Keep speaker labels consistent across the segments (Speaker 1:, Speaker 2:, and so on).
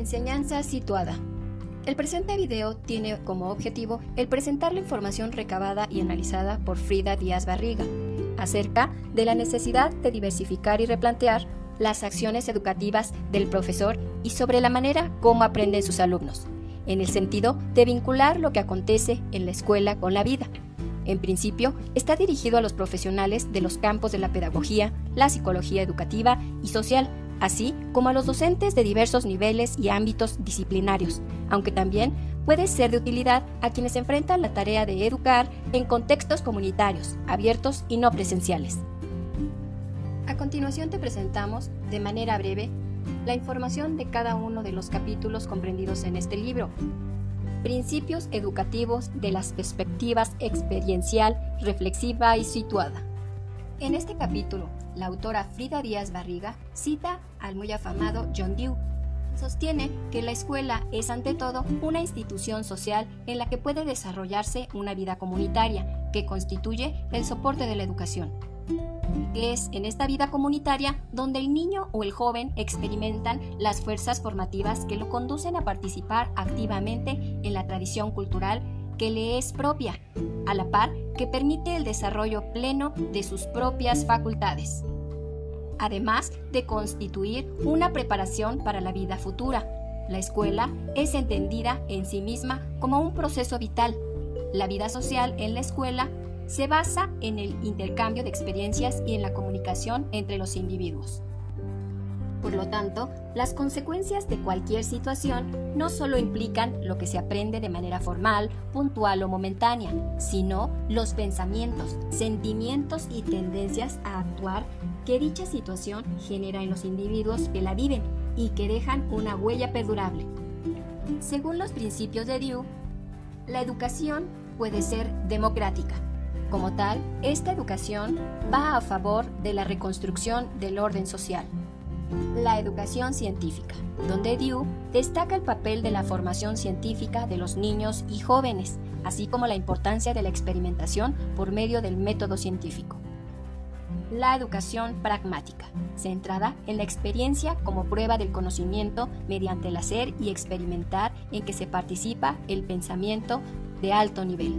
Speaker 1: Enseñanza situada. El presente video tiene como objetivo el presentar la información recabada y analizada por Frida Díaz Barriga acerca de la necesidad de diversificar y replantear las acciones educativas del profesor y sobre la manera como aprenden sus alumnos, en el sentido de vincular lo que acontece en la escuela con la vida. En principio, está dirigido a los profesionales de los campos de la pedagogía, la psicología educativa y social, así como a los docentes de diversos niveles y ámbitos disciplinarios, aunque también puede ser de utilidad a quienes enfrentan la tarea de educar en contextos comunitarios, abiertos y no presenciales. A continuación te presentamos, de manera breve, la información de cada uno de los capítulos comprendidos en este libro. Principios educativos de las perspectivas experiencial, reflexiva y situada. En este capítulo, la autora Frida Díaz Barriga cita al muy afamado John Dewey. Sostiene que la escuela es ante todo una institución social en la que puede desarrollarse una vida comunitaria, que constituye el soporte de la educación. Es en esta vida comunitaria donde el niño o el joven experimentan las fuerzas formativas que lo conducen a participar activamente en la tradición cultural que le es propia, a la par que permite el desarrollo pleno de sus propias facultades, además de constituir una preparación para la vida futura. La escuela es entendida en sí misma como un proceso vital. La vida social en la escuela se basa en el intercambio de experiencias y en la comunicación entre los individuos. Por lo tanto, las consecuencias de cualquier situación no solo implican lo que se aprende de manera formal, puntual o momentánea, sino los pensamientos, sentimientos y tendencias a actuar que dicha situación genera en los individuos que la viven y que dejan una huella perdurable. Según los principios de Dewey, la educación puede ser democrática. Como tal, esta educación va a favor de la reconstrucción del orden social la educación científica, donde Dewey destaca el papel de la formación científica de los niños y jóvenes, así como la importancia de la experimentación por medio del método científico. La educación pragmática, centrada en la experiencia como prueba del conocimiento mediante el hacer y experimentar en que se participa el pensamiento de alto nivel.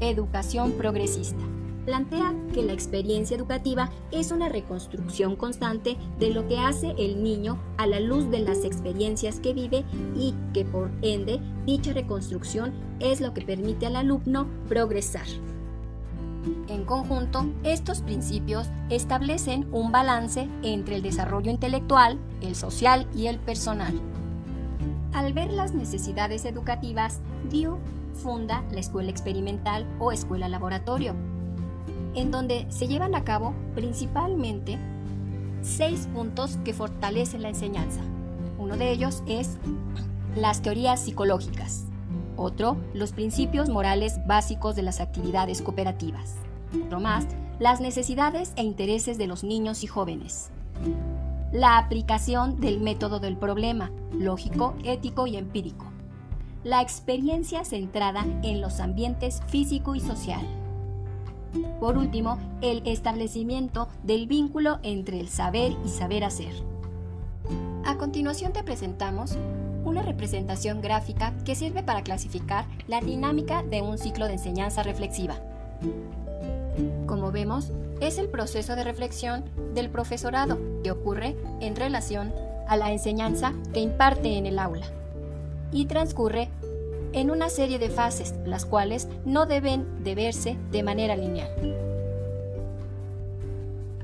Speaker 1: Educación progresista, plantea que la experiencia educativa es una reconstrucción constante de lo que hace el niño a la luz de las experiencias que vive y que por ende dicha reconstrucción es lo que permite al alumno progresar. En conjunto, estos principios establecen un balance entre el desarrollo intelectual, el social y el personal. Al ver las necesidades educativas, Dio funda la escuela experimental o escuela laboratorio, en donde se llevan a cabo principalmente seis puntos que fortalecen la enseñanza. Uno de ellos es las teorías psicológicas. Otro, los principios morales básicos de las actividades cooperativas. Otro más, las necesidades e intereses de los niños y jóvenes. La aplicación del método del problema, lógico, ético y empírico. La experiencia centrada en los ambientes físico y social por último, el establecimiento del vínculo entre el saber y saber hacer. A continuación te presentamos una representación gráfica que sirve para clasificar la dinámica de un ciclo de enseñanza reflexiva. Como vemos, es el proceso de reflexión del profesorado que ocurre en relación a la enseñanza que imparte en el aula y transcurre en una serie de fases, las cuales no deben de verse de manera lineal.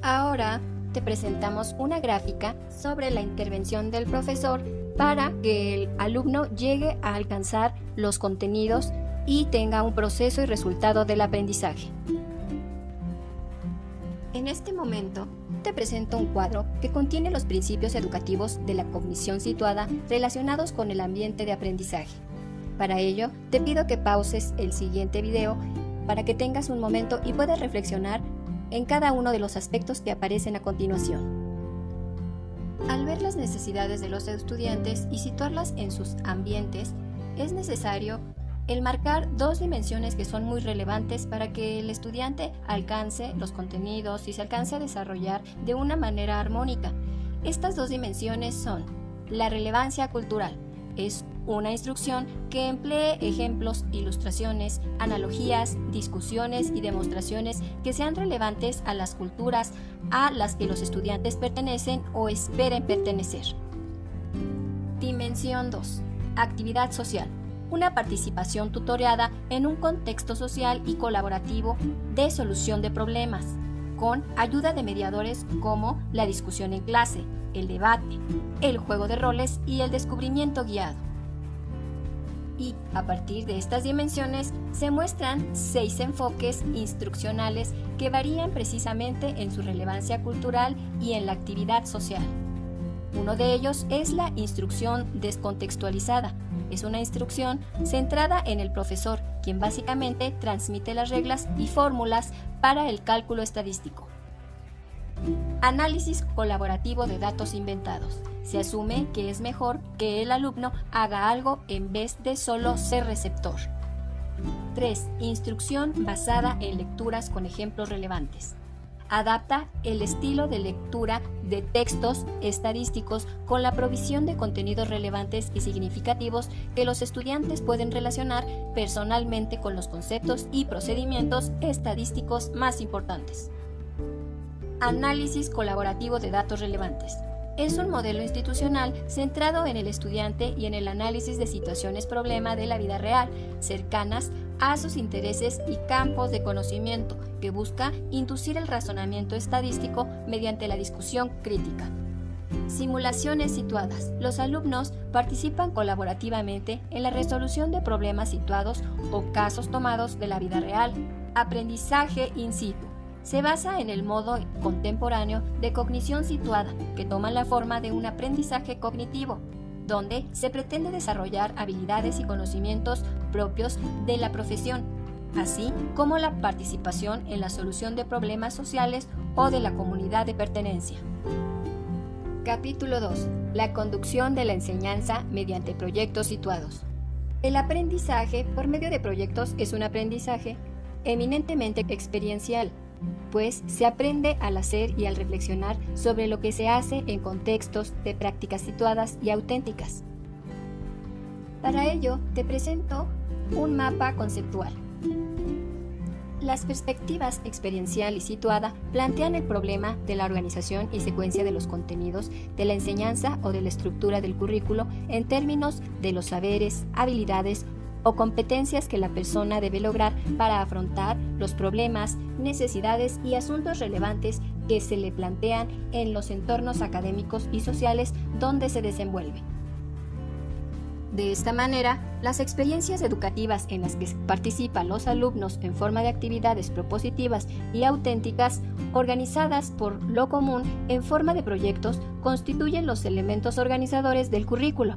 Speaker 1: Ahora te presentamos una gráfica sobre la intervención del profesor para que el alumno llegue a alcanzar los contenidos y tenga un proceso y resultado del aprendizaje. En este momento te presento un cuadro que contiene los principios educativos de la cognición situada relacionados con el ambiente de aprendizaje. Para ello, te pido que pauses el siguiente video para que tengas un momento y puedas reflexionar en cada uno de los aspectos que aparecen a continuación. Al ver las necesidades de los estudiantes y situarlas en sus ambientes, es necesario el marcar dos dimensiones que son muy relevantes para que el estudiante alcance los contenidos y se alcance a desarrollar de una manera armónica. Estas dos dimensiones son La relevancia cultural es una instrucción que emplee ejemplos, ilustraciones, analogías, discusiones y demostraciones que sean relevantes a las culturas a las que los estudiantes pertenecen o esperen pertenecer. Dimensión 2. Actividad social. Una participación tutoriada en un contexto social y colaborativo de solución de problemas, con ayuda de mediadores como la discusión en clase, el debate, el juego de roles y el descubrimiento guiado y a partir de estas dimensiones se muestran seis enfoques instruccionales que varían precisamente en su relevancia cultural y en la actividad social. Uno de ellos es la instrucción descontextualizada. Es una instrucción centrada en el profesor, quien básicamente transmite las reglas y fórmulas para el cálculo estadístico. Análisis colaborativo de datos inventados. Se asume que es mejor que el alumno haga algo en vez de solo ser receptor. 3. Instrucción basada en lecturas con ejemplos relevantes. Adapta el estilo de lectura de textos estadísticos con la provisión de contenidos relevantes y significativos que los estudiantes pueden relacionar personalmente con los conceptos y procedimientos estadísticos más importantes. Análisis colaborativo de datos relevantes. Es un modelo institucional centrado en el estudiante y en el análisis de situaciones problema de la vida real, cercanas a sus intereses y campos de conocimiento, que busca inducir el razonamiento estadístico mediante la discusión crítica. Simulaciones situadas. Los alumnos participan colaborativamente en la resolución de problemas situados o casos tomados de la vida real. Aprendizaje in situ se basa en el modo contemporáneo de cognición situada, que toma la forma de un aprendizaje cognitivo, donde se pretende desarrollar habilidades y conocimientos propios de la profesión, así como la participación en la solución de problemas sociales o de la comunidad de pertenencia. Capítulo 2. La conducción de la enseñanza mediante proyectos situados. El aprendizaje por medio de proyectos es un aprendizaje eminentemente experiencial, pues se aprende al hacer y al reflexionar sobre lo que se hace en contextos de prácticas situadas y auténticas. Para ello, te presento un mapa conceptual. Las perspectivas experiencial y situada plantean el problema de la organización y secuencia de los contenidos de la enseñanza o de la estructura del currículo en términos de los saberes, habilidades o competencias que la persona debe lograr para afrontar los problemas, necesidades y asuntos relevantes que se le plantean en los entornos académicos y sociales donde se desenvuelve. De esta manera, las experiencias educativas en las que participan los alumnos en forma de actividades propositivas y auténticas, organizadas por lo común en forma de proyectos, constituyen los elementos organizadores del currículo,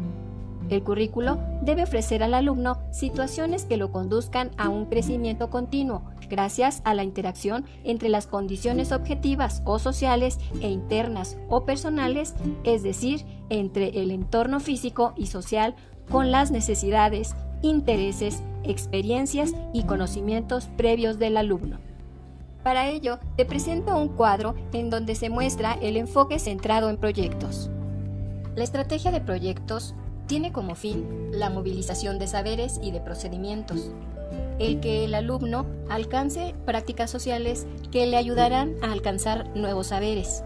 Speaker 1: el currículo debe ofrecer al alumno situaciones que lo conduzcan a un crecimiento continuo, gracias a la interacción entre las condiciones objetivas o sociales e internas o personales, es decir, entre el entorno físico y social con las necesidades, intereses, experiencias y conocimientos previos del alumno. Para ello, te presento un cuadro en donde se muestra el enfoque centrado en proyectos. La estrategia de proyectos tiene como fin la movilización de saberes y de procedimientos, el que el alumno alcance prácticas sociales que le ayudarán a alcanzar nuevos saberes,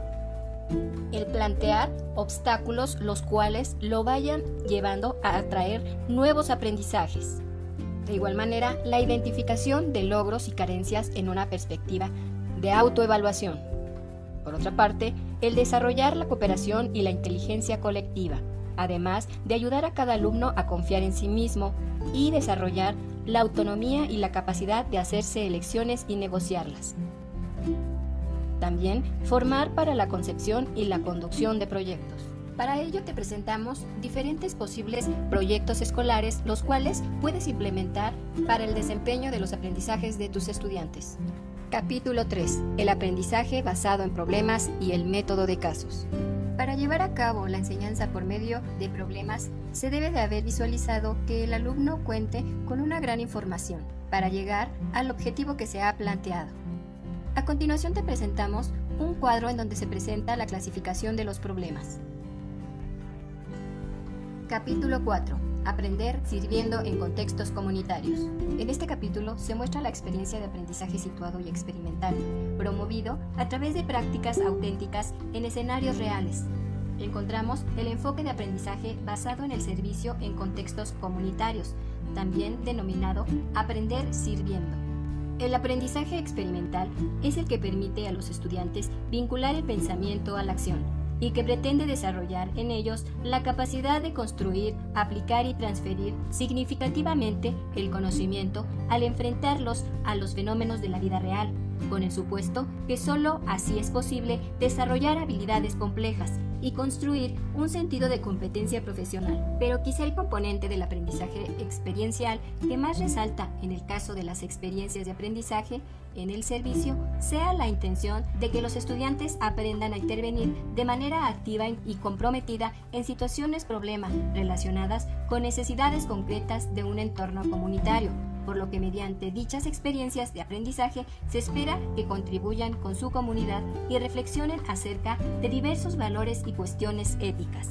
Speaker 1: el plantear obstáculos los cuales lo vayan llevando a atraer nuevos aprendizajes. De igual manera, la identificación de logros y carencias en una perspectiva de autoevaluación. Por otra parte, el desarrollar la cooperación y la inteligencia colectiva además de ayudar a cada alumno a confiar en sí mismo y desarrollar la autonomía y la capacidad de hacerse elecciones y negociarlas. También formar para la concepción y la conducción de proyectos. Para ello te presentamos diferentes posibles proyectos escolares, los cuales puedes implementar para el desempeño de los aprendizajes de tus estudiantes. Capítulo 3. El aprendizaje basado en problemas y el método de casos. Para llevar a cabo la enseñanza por medio de problemas, se debe de haber visualizado que el alumno cuente con una gran información para llegar al objetivo que se ha planteado. A continuación te presentamos un cuadro en donde se presenta la clasificación de los problemas. Capítulo 4. Aprender sirviendo en contextos comunitarios. En este capítulo se muestra la experiencia de aprendizaje situado y experimental, promovido a través de prácticas auténticas en escenarios reales. Encontramos el enfoque de aprendizaje basado en el servicio en contextos comunitarios, también denominado aprender sirviendo. El aprendizaje experimental es el que permite a los estudiantes vincular el pensamiento a la acción y que pretende desarrollar en ellos la capacidad de construir, aplicar y transferir significativamente el conocimiento al enfrentarlos a los fenómenos de la vida real, con el supuesto que sólo así es posible desarrollar habilidades complejas y construir un sentido de competencia profesional. Pero quizá el componente del aprendizaje experiencial que más resalta en el caso de las experiencias de aprendizaje en el servicio sea la intención de que los estudiantes aprendan a intervenir de manera activa y comprometida en situaciones problema relacionadas con necesidades concretas de un entorno comunitario por lo que mediante dichas experiencias de aprendizaje se espera que contribuyan con su comunidad y reflexionen acerca de diversos valores y cuestiones éticas.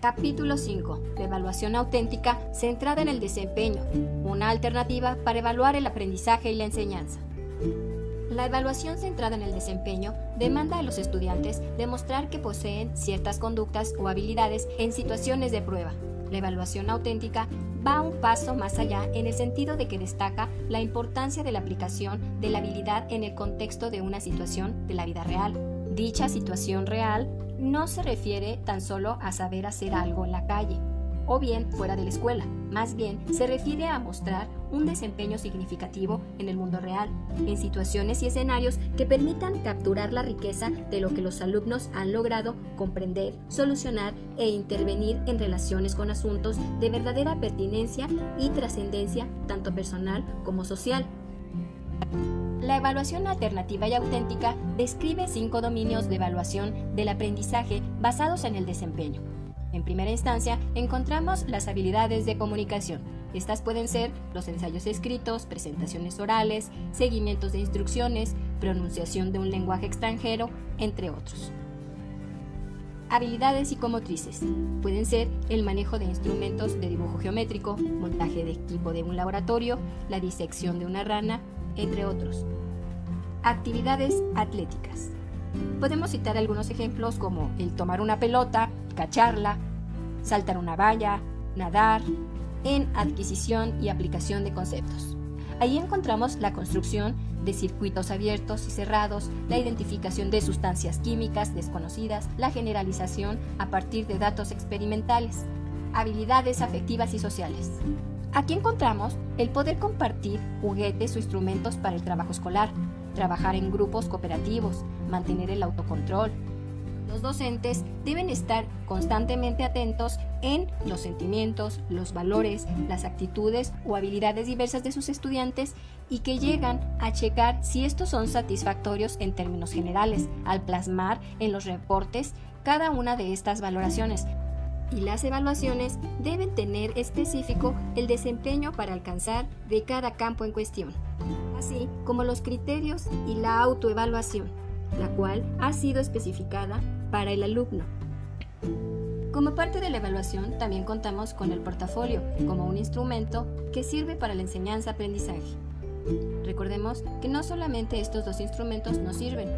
Speaker 1: Capítulo 5. evaluación auténtica centrada en el desempeño, una alternativa para evaluar el aprendizaje y la enseñanza. La evaluación centrada en el desempeño demanda a los estudiantes demostrar que poseen ciertas conductas o habilidades en situaciones de prueba, la evaluación auténtica va un paso más allá en el sentido de que destaca la importancia de la aplicación de la habilidad en el contexto de una situación de la vida real. Dicha situación real no se refiere tan solo a saber hacer algo en la calle, o bien fuera de la escuela. Más bien, se refiere a mostrar un desempeño significativo en el mundo real, en situaciones y escenarios que permitan capturar la riqueza de lo que los alumnos han logrado comprender, solucionar e intervenir en relaciones con asuntos de verdadera pertinencia y trascendencia, tanto personal como social. La evaluación alternativa y auténtica describe cinco dominios de evaluación del aprendizaje basados en el desempeño en primera instancia, encontramos las habilidades de comunicación. Estas pueden ser los ensayos escritos, presentaciones orales, seguimientos de instrucciones, pronunciación de un lenguaje extranjero, entre otros. Habilidades psicomotrices. Pueden ser el manejo de instrumentos de dibujo geométrico, montaje de equipo de un laboratorio, la disección de una rana, entre otros. Actividades atléticas. Podemos citar algunos ejemplos como el tomar una pelota, cacharla, saltar una valla, nadar, en adquisición y aplicación de conceptos. Ahí encontramos la construcción de circuitos abiertos y cerrados, la identificación de sustancias químicas desconocidas, la generalización a partir de datos experimentales, habilidades afectivas y sociales. Aquí encontramos el poder compartir juguetes o instrumentos para el trabajo escolar, trabajar en grupos cooperativos, mantener el autocontrol. Los docentes deben estar constantemente atentos en los sentimientos, los valores, las actitudes o habilidades diversas de sus estudiantes y que llegan a checar si estos son satisfactorios en términos generales, al plasmar en los reportes cada una de estas valoraciones, y las evaluaciones deben tener específico el desempeño para alcanzar de cada campo en cuestión, así como los criterios y la autoevaluación, la cual ha sido especificada para el alumno. Como parte de la evaluación, también contamos con el portafolio como un instrumento que sirve para la enseñanza-aprendizaje. Recordemos que no solamente estos dos instrumentos nos sirven.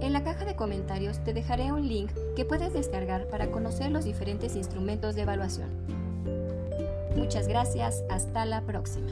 Speaker 1: En la caja de comentarios te dejaré un link que puedes descargar para conocer los diferentes instrumentos de evaluación. Muchas gracias, hasta la próxima.